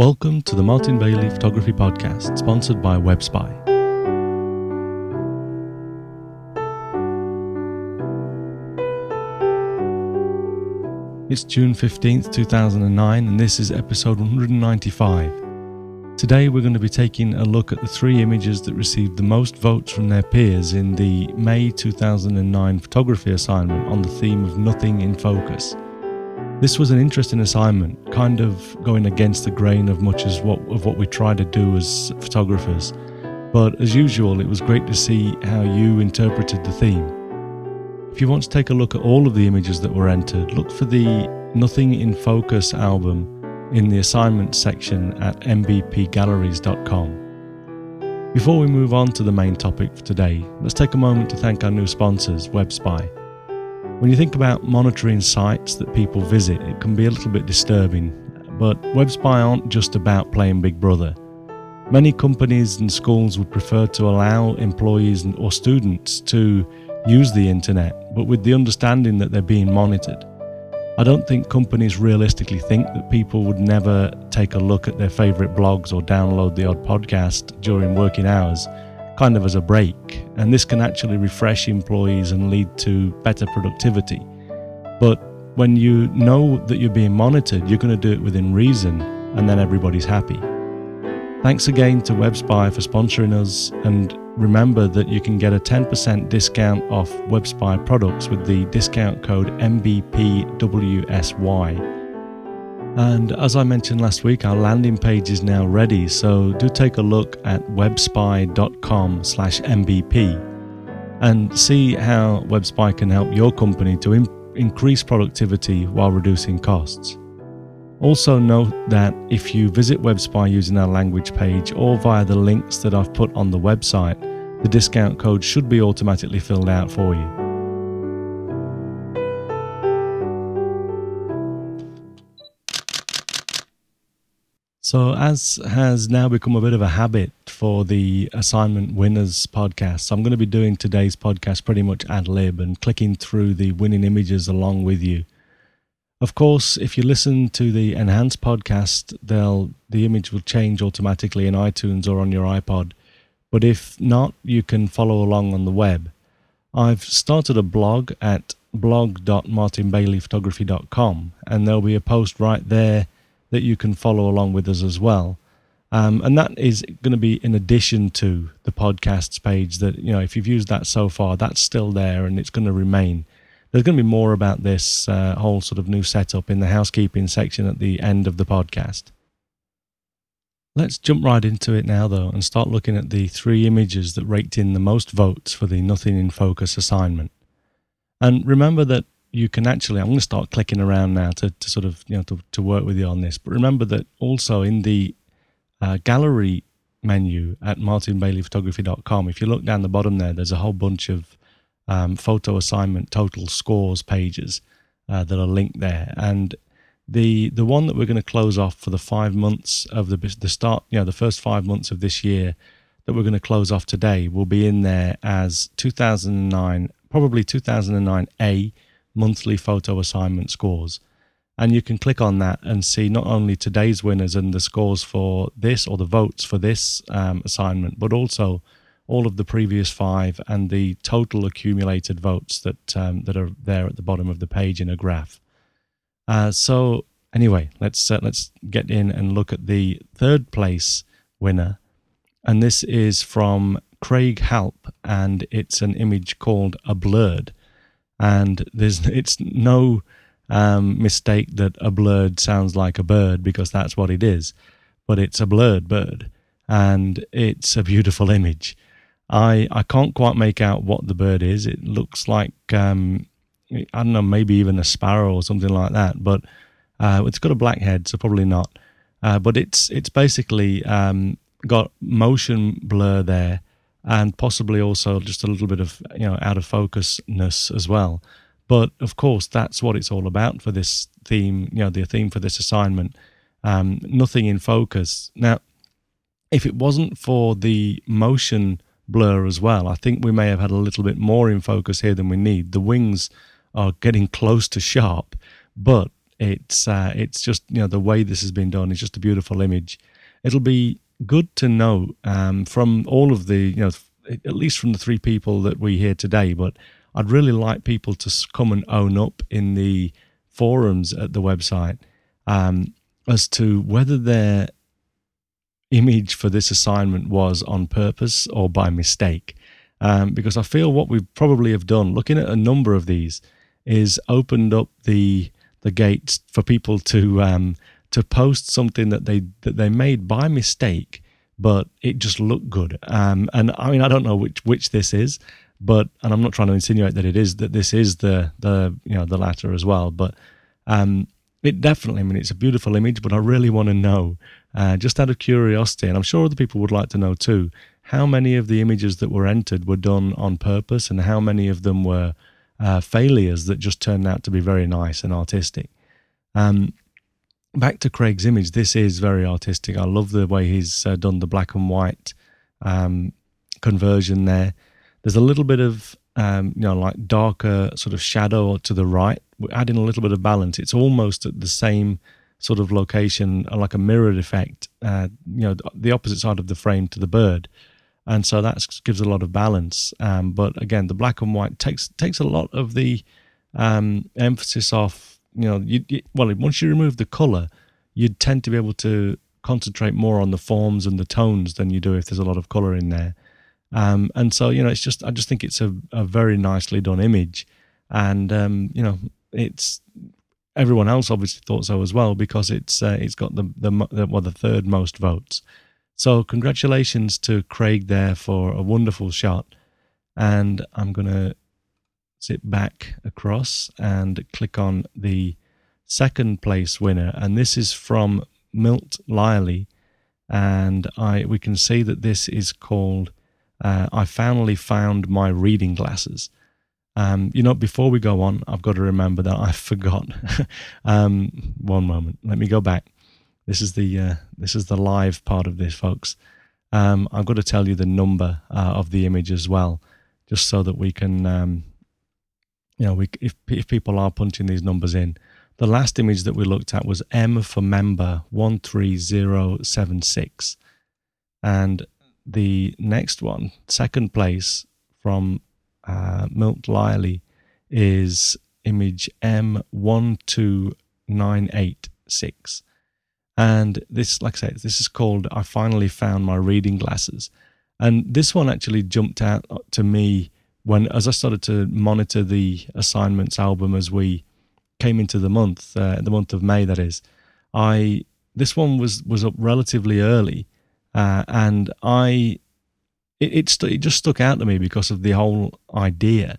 Welcome to the Martin Bailey Photography Podcast, sponsored by WebSpy. It's June 15th, 2009, and this is episode 195. Today we're going to be taking a look at the three images that received the most votes from their peers in the May 2009 photography assignment on the theme of Nothing in Focus. This was an interesting assignment, kind of going against the grain of much as what of what we try to do as photographers. But as usual, it was great to see how you interpreted the theme. If you want to take a look at all of the images that were entered, look for the Nothing in Focus album in the assignment section at mbpgalleries.com. Before we move on to the main topic for today, let's take a moment to thank our new sponsors, WebSpy. When you think about monitoring sites that people visit, it can be a little bit disturbing, but WebSpy aren't just about playing Big Brother. Many companies and schools would prefer to allow employees or students to use the internet, but with the understanding that they're being monitored. I don't think companies realistically think that people would never take a look at their favourite blogs or download the odd podcast during working hours kind of as a break, and this can actually refresh employees and lead to better productivity. But when you know that you're being monitored, you're going to do it within reason, and then everybody's happy. Thanks again to WebSpy for sponsoring us, and remember that you can get a 10% discount off WebSpy products with the discount code MBPWSY and as I mentioned last week, our landing page is now ready, so do take a look at webspy.com slash mbp and see how WebSpy can help your company to in- increase productivity while reducing costs. Also note that if you visit WebSpy using our language page or via the links that I've put on the website, the discount code should be automatically filled out for you. So, as has now become a bit of a habit for the assignment winners podcast, I'm going to be doing today's podcast pretty much ad lib and clicking through the winning images along with you. Of course, if you listen to the enhanced podcast, they'll the image will change automatically in iTunes or on your iPod. But if not, you can follow along on the web. I've started a blog at blog.martinbaileyphotography.com and there'll be a post right there that you can follow along with us as well. Um, and that is going to be in addition to the podcasts page that, you know, if you've used that so far, that's still there and it's going to remain. There's going to be more about this uh, whole sort of new setup in the housekeeping section at the end of the podcast. Let's jump right into it now, though, and start looking at the three images that raked in the most votes for the Nothing in Focus assignment. And remember that you can actually, I'm going to start clicking around now to, to sort of, you know, to, to work with you on this. But remember that also in the uh, gallery menu at martinbaileyphotography.com, if you look down the bottom there, there's a whole bunch of um, photo assignment total scores pages uh, that are linked there. And the the one that we're going to close off for the five months of the the start, you know, the first five months of this year that we're going to close off today will be in there as 2009, probably 2009A monthly photo assignment scores. And you can click on that and see not only today's winners and the scores for this or the votes for this um, assignment, but also all of the previous five and the total accumulated votes that um, that are there at the bottom of the page in a graph. Uh, so anyway, let's uh, let's get in and look at the third place winner, and this is from Craig Halp, and it's an image called a blurred and there's it's no um, mistake that a blurred sounds like a bird because that's what it is, but it's a blurred bird, and it's a beautiful image. I I can't quite make out what the bird is. It looks like um, I don't know, maybe even a sparrow or something like that, but uh, it's got a black head, so probably not. Uh, but it's it's basically um, got motion blur there and possibly also just a little bit of you know out of focusness as well. But of course, that's what it's all about for this theme. You know, the theme for this assignment, um, nothing in focus. Now, if it wasn't for the motion blur as well, I think we may have had a little bit more in focus here than we need. The wings are getting close to sharp, but It's uh, it's just you know the way this has been done is just a beautiful image. It'll be good to know um, from all of the you know at least from the three people that we hear today. But I'd really like people to come and own up in the forums at the website um, as to whether their image for this assignment was on purpose or by mistake. Um, because I feel what we probably have done, looking at a number of these, is opened up the the gates for people to um, to post something that they that they made by mistake, but it just looked good. Um, and I mean, I don't know which which this is, but and I'm not trying to insinuate that it is that this is the the you know the latter as well, but um, it definitely. I mean, it's a beautiful image, but I really want to know, uh, just out of curiosity, and I'm sure other people would like to know too, how many of the images that were entered were done on purpose, and how many of them were uh, failures that just turned out to be very nice and artistic. Um, back to Craig's image, this is very artistic. I love the way he's uh, done the black and white um, conversion there. There's a little bit of um, you know like darker sort of shadow to the right, We're adding a little bit of balance. It's almost at the same sort of location, uh, like a mirrored effect. Uh, you know, the opposite side of the frame to the bird, and so that gives a lot of balance. Um, but again, the black and white takes takes a lot of the um, emphasis off. You know, you, you, well, once you remove the color, you'd tend to be able to concentrate more on the forms and the tones than you do if there's a lot of color in there. Um, and so, you know, it's just, I just think it's a, a very nicely done image. And, um, you know, it's, everyone else obviously thought so as well because it's, uh, it's got the, the, the, well, the third most votes. So congratulations to Craig there for a wonderful shot. And I'm going to zip back across and click on the second place winner. And this is from Milt Liley. And I we can see that this is called uh, I finally found my reading glasses. Um, you know, before we go on, I've got to remember that I forgot. um, one moment, let me go back. This is the uh, this is the live part of this, folks. Um, I've got to tell you the number uh, of the image as well, just so that we can, um, you know, we if if people are punching these numbers in. The last image that we looked at was M for member one three zero seven six, and the next one, second place from uh, Milt Liley, is image M12986. And this, like I said, this is called I Finally Found My Reading Glasses. And this one actually jumped out to me when, as I started to monitor the assignments album as we came into the month, uh, the month of May, that is. I this one was was up relatively early, uh, and I, it, it, st- it, just stuck out to me because of the whole idea.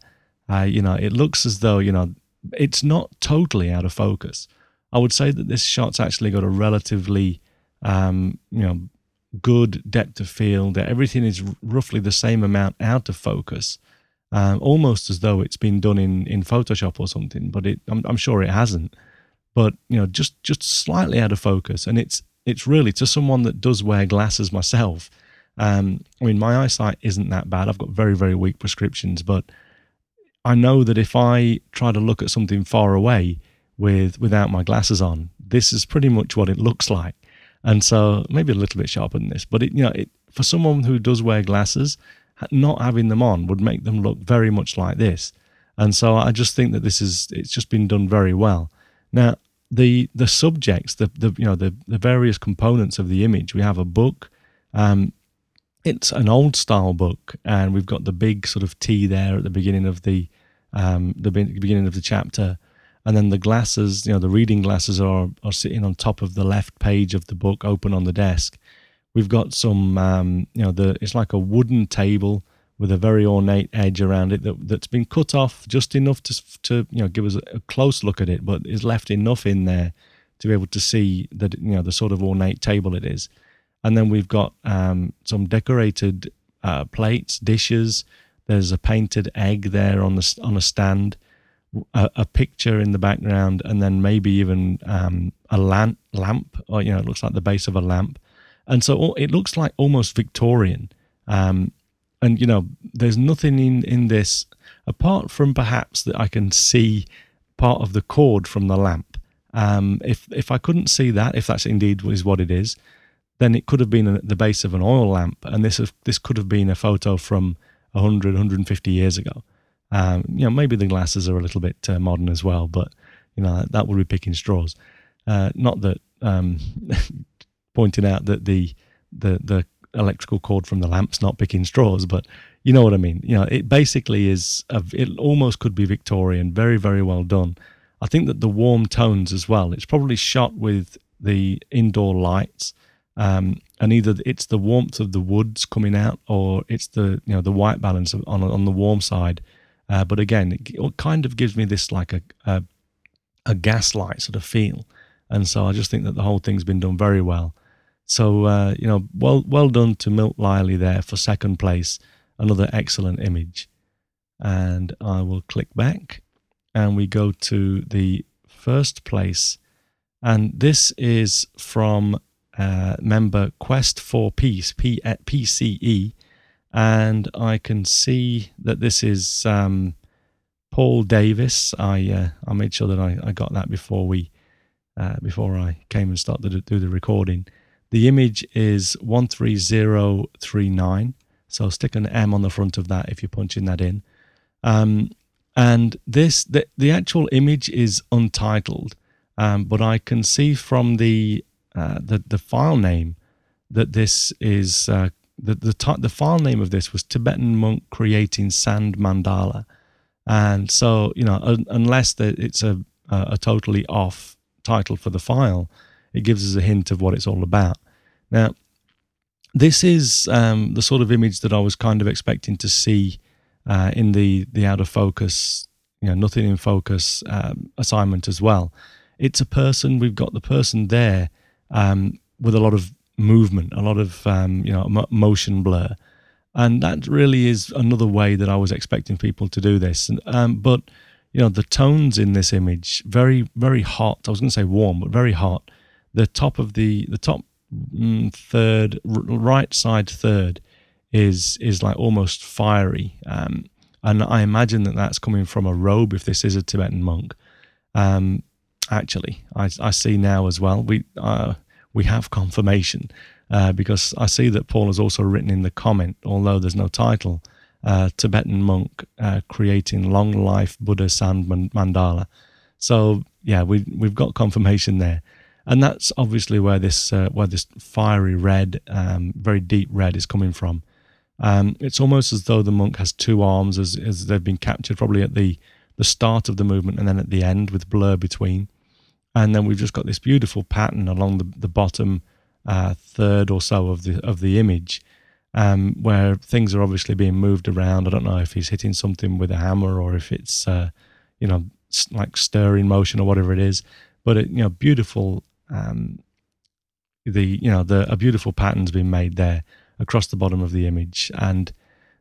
Uh, you know, it looks as though, you know, it's not totally out of focus. I would say that this shot's actually got a relatively, um, you know, good depth of field. Everything is roughly the same amount out of focus, um, almost as though it's been done in, in Photoshop or something. But it, I'm, I'm sure it hasn't. But you know, just just slightly out of focus, and it's it's really to someone that does wear glasses myself. Um, I mean, my eyesight isn't that bad. I've got very, very weak prescriptions, but I know that if I try to look at something far away with without my glasses on, this is pretty much what it looks like. And so maybe a little bit sharper than this, but it, you know, it, for someone who does wear glasses, not having them on would make them look very much like this. And so I just think that this is it's just been done very well. Now, the the subjects, the the you know the the various components of the image. We have a book. Um, it's an old style book, and we've got the big sort of T there at the beginning of the um, the beginning of the chapter, and then the glasses. You know, the reading glasses are are sitting on top of the left page of the book, open on the desk. We've got some, um, you know, the it's like a wooden table with a very ornate edge around it that, that's been cut off just enough to, to you know give us a close look at it, but is left enough in there to be able to see that you know the sort of ornate table it is. And then we've got um, some decorated uh, plates, dishes. There's a painted egg there on the on a stand, a, a picture in the background, and then maybe even um, a lamp, lamp, or you know, it looks like the base of a lamp. And so it looks like almost Victorian. Um, and you know there's nothing in in this apart from perhaps that i can see part of the cord from the lamp Um, if if I couldn't see that, if that's indeed is what it is, then it could have been the base of an oil lamp, and this this could have been a photo from 100, 150 years ago. Um, you know, maybe the glasses are a little bit uh, modern as well, but you know that would be picking straws. Uh, not that um, pointing out that the the the electrical cord from the lamp's not picking straws, but you know what I mean. You know, it basically is. A, it almost could be Victorian. Very very well done. I think that the warm tones as well. It's probably shot with the indoor lights. Um, and either it's the warmth of the woods coming out, or it's the you know the white balance on on the warm side. Uh, but again, it kind of gives me this like a, a a gaslight sort of feel, and so I just think that the whole thing's been done very well. So uh, you know, well well done to Milt Liley there for second place. Another excellent image, and I will click back, and we go to the first place, and this is from uh, member Quest for Peace P- PCE, and I can see that this is um, Paul Davis. I uh, I made sure that I, I got that before we uh, before I came and started to do the recording. The image is 13039. So stick an M on the front of that if you're punching that in. Um, and this, the, the actual image is untitled, um, but I can see from the, uh, the, the file name that this is, uh, the, the, the file name of this was Tibetan monk creating sand mandala. And so, you know, un- unless the, it's a, a totally off title for the file, it gives us a hint of what it's all about. Now, this is um, the sort of image that I was kind of expecting to see uh, in the the out of focus, you know, nothing in focus um, assignment as well. It's a person. We've got the person there um, with a lot of movement, a lot of um, you know motion blur, and that really is another way that I was expecting people to do this. And, um, but you know, the tones in this image very very hot. I was going to say warm, but very hot. The top of the the top Mm, third, right side third is is like almost fiery, um, and I imagine that that's coming from a robe if this is a Tibetan monk. Um, actually, I, I see now as well. We uh, we have confirmation uh, because I see that Paul has also written in the comment, although there's no title, uh, Tibetan monk uh, creating long life Buddha sand mandala. So yeah, we we've got confirmation there and that's obviously where this uh, where this fiery red, um, very deep red, is coming from. Um, it's almost as though the monk has two arms, as, as they've been captured probably at the the start of the movement and then at the end with blur between. And then we've just got this beautiful pattern along the, the bottom uh, third or so of the of the image, um, where things are obviously being moved around. I don't know if he's hitting something with a hammer or if it's uh, you know like stirring motion or whatever it is. But it, you know, beautiful um, the you know the a beautiful pattern's been made there across the bottom of the image, and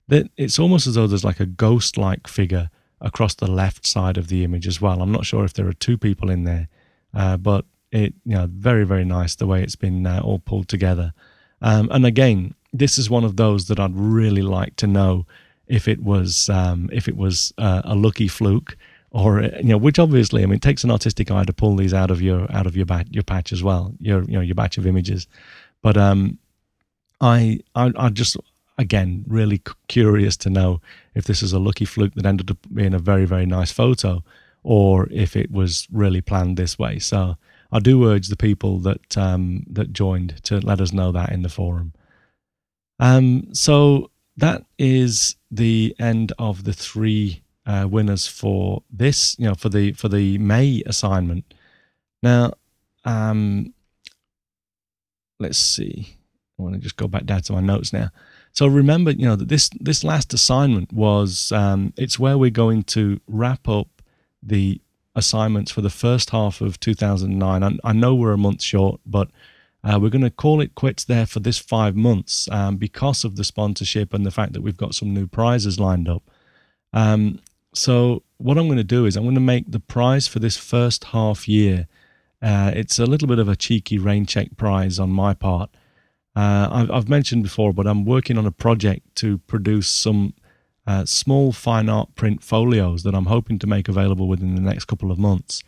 that it's almost as though there's like a ghost-like figure across the left side of the image as well. I'm not sure if there are two people in there, uh, but it you know very very nice the way it's been uh, all pulled together. Um, and again, this is one of those that I'd really like to know if it was um, if it was uh, a lucky fluke or you know, which obviously, I mean, it takes an artistic eye to pull these out of your out of your batch your patch as well, your you know your batch of images. But um, I I, I just again really curious to know if this is a lucky fluke that ended up being a very very nice photo, or if it was really planned this way. So I do urge the people that um, that joined to let us know that in the forum. Um, so that is the end of the three uh, winners for this, you know, for the for the May assignment. Now, um, let's see. I want to just go back down to my notes now. So remember, you know, that this this last assignment was um, it's where we're going to wrap up the assignments for the first half of 2009. I, I know we're a month short, but uh, we're going to call it quits there for this five months um, because of the sponsorship and the fact that we've got some new prizes lined up. Um, so what I'm going to do is I'm going to make the prize for this first half year. Uh, it's a little bit of a cheeky rain check prize on my part. Uh, I've, I've, mentioned before, but I'm working on a project to produce some uh, small fine art print folios that I'm hoping to make available within the next couple of months.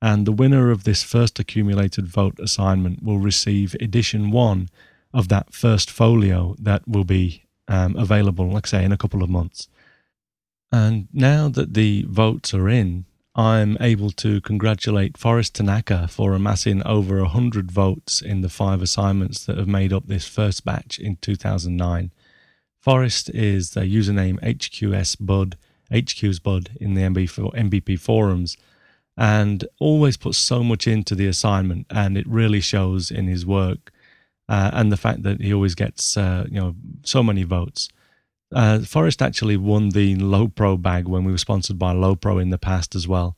And the winner of this first accumulated vote assignment will receive edition one of that first folio that will be um, available, like I say, in a couple of months. And now that the votes are in, I'm able to congratulate Forrest Tanaka for amassing over 100 votes in the five assignments that have made up this first batch in 2009. Forrest is the username HQSBud, HQ's Bud in the MBP forums, and always puts so much into the assignment, and it really shows in his work. Uh, and the fact that he always gets uh, you know so many votes. Uh, Forrest actually won the Lowepro bag when we were sponsored by Lowepro in the past as well.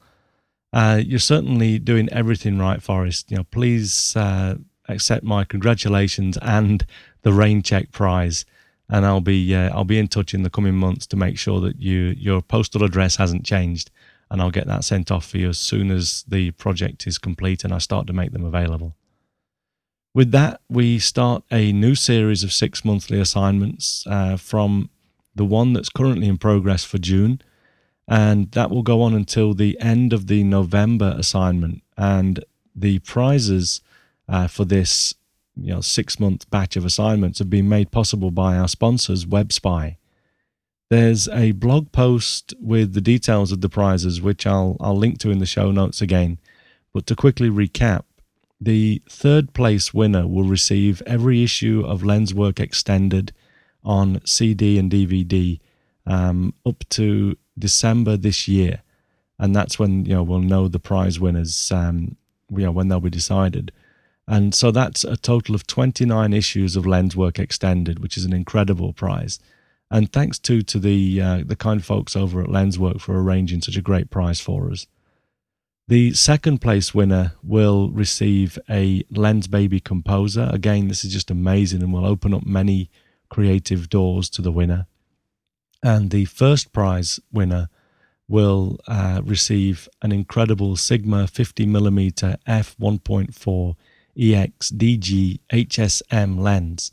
Uh, you're certainly doing everything right, Forrest. You know, please uh, accept my congratulations and the rain check prize, and I'll be uh, I'll be in touch in the coming months to make sure that you your postal address hasn't changed, and I'll get that sent off for you as soon as the project is complete and I start to make them available. With that, we start a new series of six monthly assignments uh, from the one that's currently in progress for June, and that will go on until the end of the November assignment. And the prizes uh, for this you know six month batch of assignments have been made possible by our sponsors, WebSpy. There's a blog post with the details of the prizes, which I'll I'll link to in the show notes again. But to quickly recap, the third place winner will receive every issue of Lenswork Extended on CD and DVD um, up to December this year, and that's when you know we'll know the prize winners. Um, you know when they'll be decided, and so that's a total of 29 issues of Lenswork Extended, which is an incredible prize. And thanks to to the uh, the kind folks over at Lenswork for arranging such a great prize for us. The second place winner will receive a Lensbaby Composer. Again, this is just amazing and will open up many creative doors to the winner. And the first prize winner will uh, receive an incredible Sigma 50mm f1.4 EX DG HSM lens.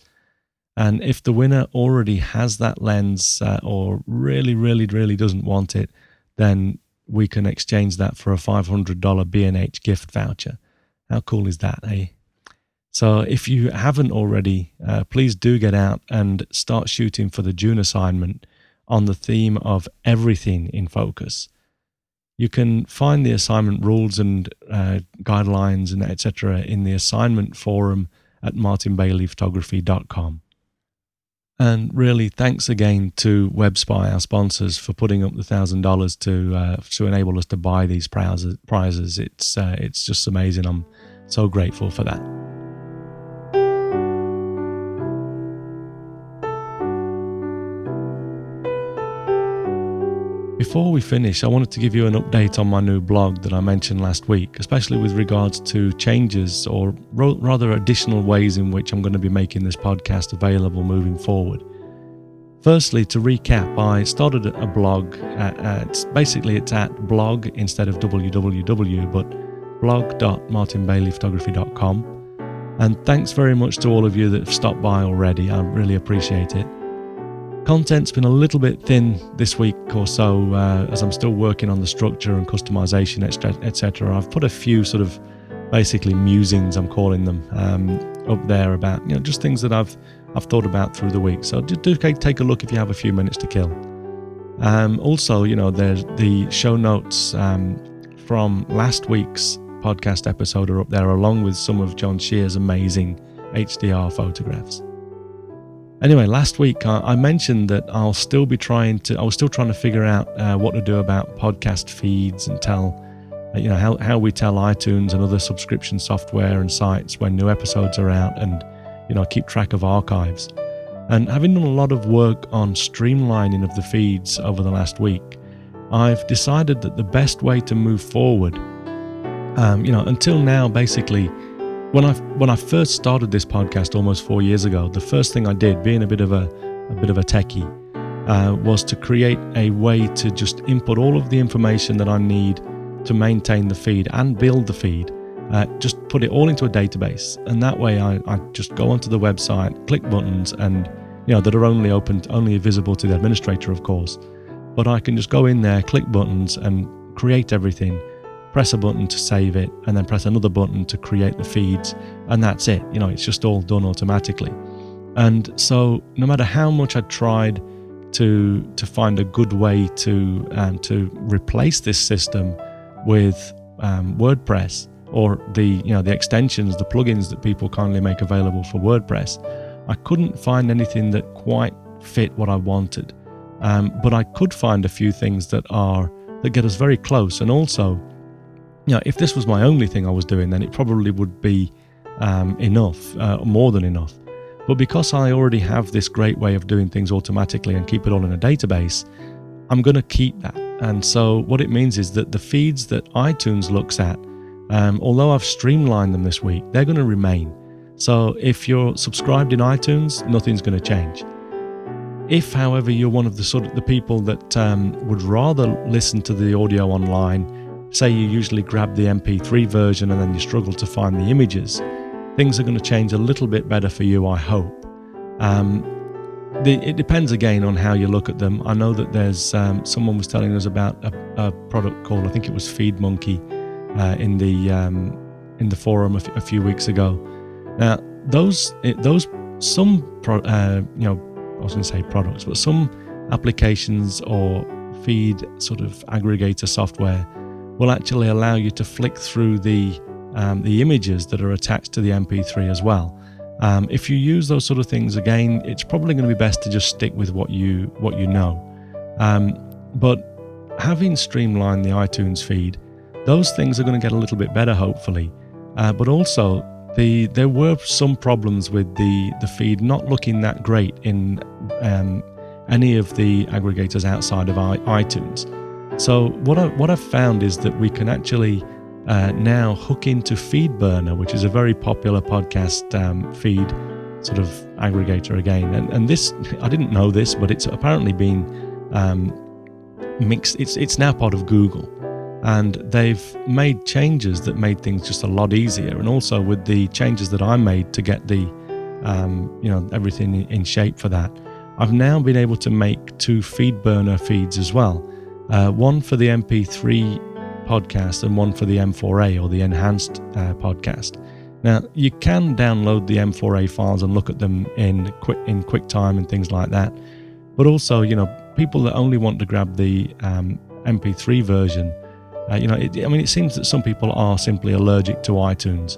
And if the winner already has that lens uh, or really, really, really doesn't want it, then we can exchange that for a $500 B&H gift voucher. How cool is that, eh? So if you haven't already, uh, please do get out and start shooting for the June assignment on the theme of everything in focus. You can find the assignment rules and uh, guidelines and etc. in the assignment forum at martinbaileyphotography.com. And really, thanks again to WebSpy, our sponsors, for putting up the thousand dollars to uh, to enable us to buy these prizes. It's uh, it's just amazing. I'm so grateful for that. Before we finish, I wanted to give you an update on my new blog that I mentioned last week, especially with regards to changes or ro- rather additional ways in which I'm going to be making this podcast available moving forward. Firstly, to recap, I started a blog. Uh, uh, at, at basically, it's at blog instead of www, but blog.martinbaileyphotography.com. And thanks very much to all of you that have stopped by already. I really appreciate it. Content's been a little bit thin this week or so uh, as I'm still working on the structure and customization, etc. I've put a few sort of basically musings, I'm calling them, um, up there about you know just things that I've I've thought about through the week. So do, do take a look if you have a few minutes to kill. Um, also, you know, there's the show notes um, from last week's podcast episode are up there, along with some of John Shear's amazing HDR photographs. Anyway, last week I, mentioned that I'll still be trying to, I was still trying to figure out uh, what to do about podcast feeds and tell, uh, you know, how, how we tell iTunes and other subscription software and sites when new episodes are out and, you know, keep track of archives. And having done a lot of work on streamlining of the feeds over the last week, I've decided that the best way to move forward, um, you know, until now, basically, when I when I first started this podcast almost four years ago, the first thing I did, being a bit of a, a bit of a techie, uh, was to create a way to just input all of the information that I need to maintain the feed and build the feed. Uh, just put it all into a database, and that way I, I just go onto the website, click buttons, and you know that are only open, only visible to the administrator, of course. But I can just go in there, click buttons, and create everything press a button to save it, and then press another button to create the feeds, and that's it. You know, it's just all done automatically. And so, no matter how much I tried to to find a good way to um, to replace this system with um, WordPress or the you know the extensions, the plugins that people kindly make available for WordPress, I couldn't find anything that quite fit what I wanted. Um, but I could find a few things that are that get us very close. And also, you know, if this was my only thing I was doing, then it probably would be um, enough, uh, more than enough. But because I already have this great way of doing things automatically and keep it all in a database, I'm going to keep that. And so what it means is that the feeds that iTunes looks at, um, although I've streamlined them this week, they're going to remain. So if you're subscribed in iTunes, nothing's going to change. If, however, you're one of the sort of the people that um, would rather listen to the audio online, say you usually grab the MP3 version and then you struggle to find the images, things are going to change a little bit better for you, I hope. Um, the, it depends again on how you look at them. I know that there's um, someone was telling us about a, a, product called I think it was FeedMonkey uh, in the um, in the forum a, f- a few weeks ago. Now those those some pro, uh, you know I was going to say products, but some applications or feed sort of aggregator software will actually allow you to flick through the um, the images that are attached to the MP3 as well. Um, if you use those sort of things again, it's probably going to be best to just stick with what you what you know. Um, but having streamlined the iTunes feed, those things are going to get a little bit better, hopefully. Uh, but also, the there were some problems with the the feed not looking that great in um, any of the aggregators outside of iTunes. So what I what I've found is that we can actually uh, now hook into FeedBurner, which is a very popular podcast um, feed sort of aggregator again. And, and this, I didn't know this, but it's apparently been um, mixed. It's it's now part of Google, and they've made changes that made things just a lot easier. And also with the changes that I made to get the um, you know everything in shape for that, I've now been able to make two FeedBurner feeds as well. Uh, one for the MP3 podcast and one for the M4A or the enhanced uh, podcast. Now you can download the M4A files and look at them in quick in QuickTime and things like that. But also, you know, people that only want to grab the um, MP3 version, uh, you know, it, I mean, it seems that some people are simply allergic to iTunes.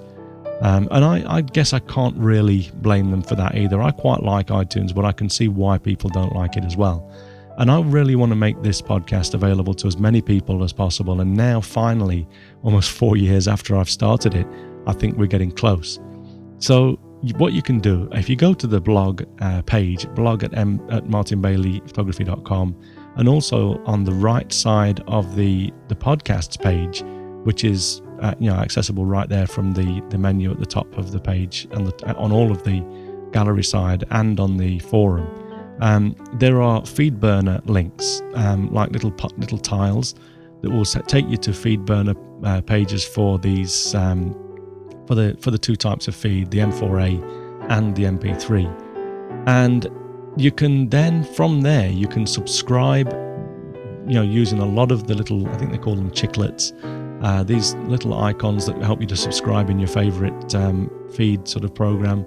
Um, and I, I, guess I can't really blame them for that either. I quite like iTunes, but I can see why people don't like it as well. And I really want to make this podcast available to as many people as possible. And now, finally, almost four years after I've started it, I think we're getting close. So, what you can do, if you go to the blog uh, page, blog at, m- at martinbaileyphotography.com, and also on the right side of the, the podcasts page, which is uh, you know accessible right there from the, the menu at the top of the page and the, on all of the gallery side and on the forum um, there are FeedBurner links, um, like little little tiles that will take you to FeedBurner uh, pages for these um, for the for the two types of feed, the M4A and the MP3, and you can then from there you can subscribe. You know, using a lot of the little, I think they call them chiclets, uh, these little icons that help you to subscribe in your favorite um, feed sort of program.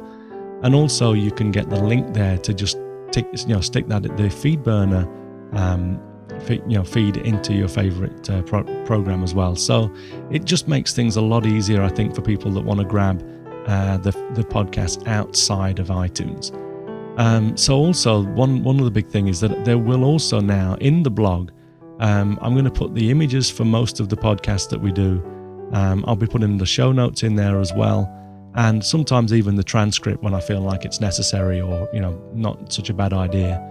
And also, you can get the link there to just you know stick that the FeedBurner um, feed, you know feed into your favorite uh, pro- program as well. So it just makes things a lot easier, I think, for people that want to grab uh, the the podcast outside of iTunes. Um, so also one one of the big thing is that there will also now in the blog. Um, I'm going to put the images for most of the podcasts that we do. Um, I'll be putting the show notes in there as well and sometimes even the transcript when I feel like it's necessary or, you know, not such a bad idea.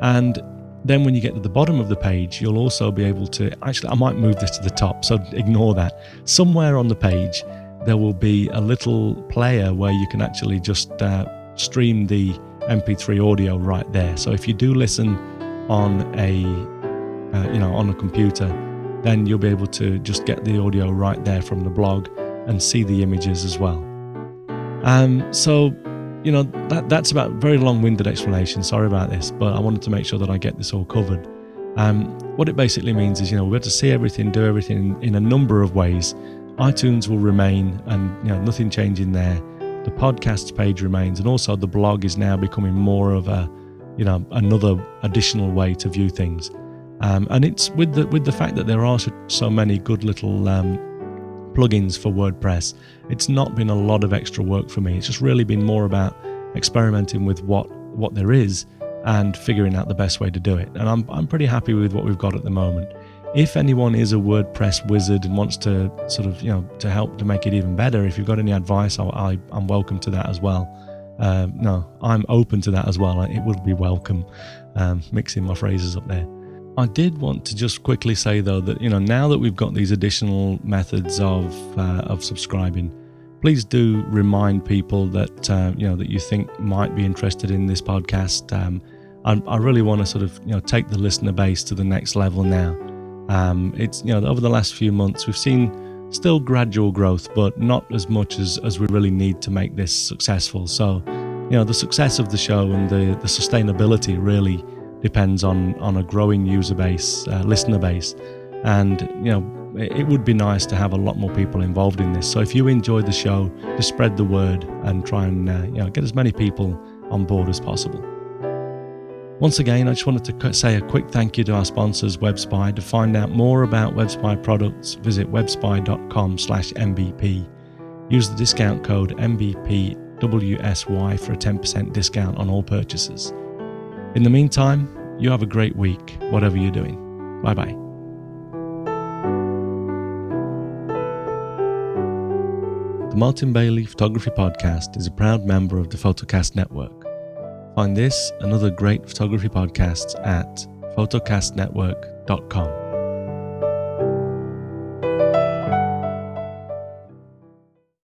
And then when you get to the bottom of the page, you'll also be able to actually, I might move this to the top, so ignore that. Somewhere on the page, there will be a little player where you can actually just uh, stream the MP3 audio right there. So if you do listen on a, uh, you know, on a computer, then you'll be able to just get the audio right there from the blog and see the images as well. Um, so, you know, that, that's about very long winded explanation. Sorry about this, but I wanted to make sure that I get this all covered. Um, what it basically means is, you know, we're to see everything, do everything in, a number of ways. iTunes will remain, and you know, nothing changing there. The podcasts page remains, and also the blog is now becoming more of a, you know, another additional way to view things. Um, and it's with the with the fact that there are so many good little um, plugins for WordPress. It's not been a lot of extra work for me. It's just really been more about experimenting with what what there is and figuring out the best way to do it. And I'm I'm pretty happy with what we've got at the moment. If anyone is a WordPress wizard and wants to sort of you know to help to make it even better, if you've got any advice, I, I am welcome to that as well. Um, no, I'm open to that as well. It would be welcome. Um, mixing my phrases up there. I did want to just quickly say though that you know now that we've got these additional methods of uh, of subscribing, please do remind people that uh, you know that you think might be interested in this podcast. Um, I, I, really want to sort of you know take the listener base to the next level now. Um, it's you know over the last few months we've seen still gradual growth, but not as much as as we really need to make this successful. So you know the success of the show and the the sustainability really depends on on a growing user base, uh, listener base, and you know it would be nice to have a lot more people involved in this. So if you enjoy the show, just spread the word and try and uh, you know get as many people on board as possible. Once again, I just wanted to say a quick thank you to our sponsors, WebSpy. To find out more about WebSpy products, visit webspy.com/mbp. Use the discount code MBPWSY for a 10% discount on all purchases. In the meantime, you have a great week, whatever you're doing. Bye bye. The Martin Bailey Photography Podcast is a proud member of the Photocast Network. Find this and other great photography podcasts at photocastnetwork.com.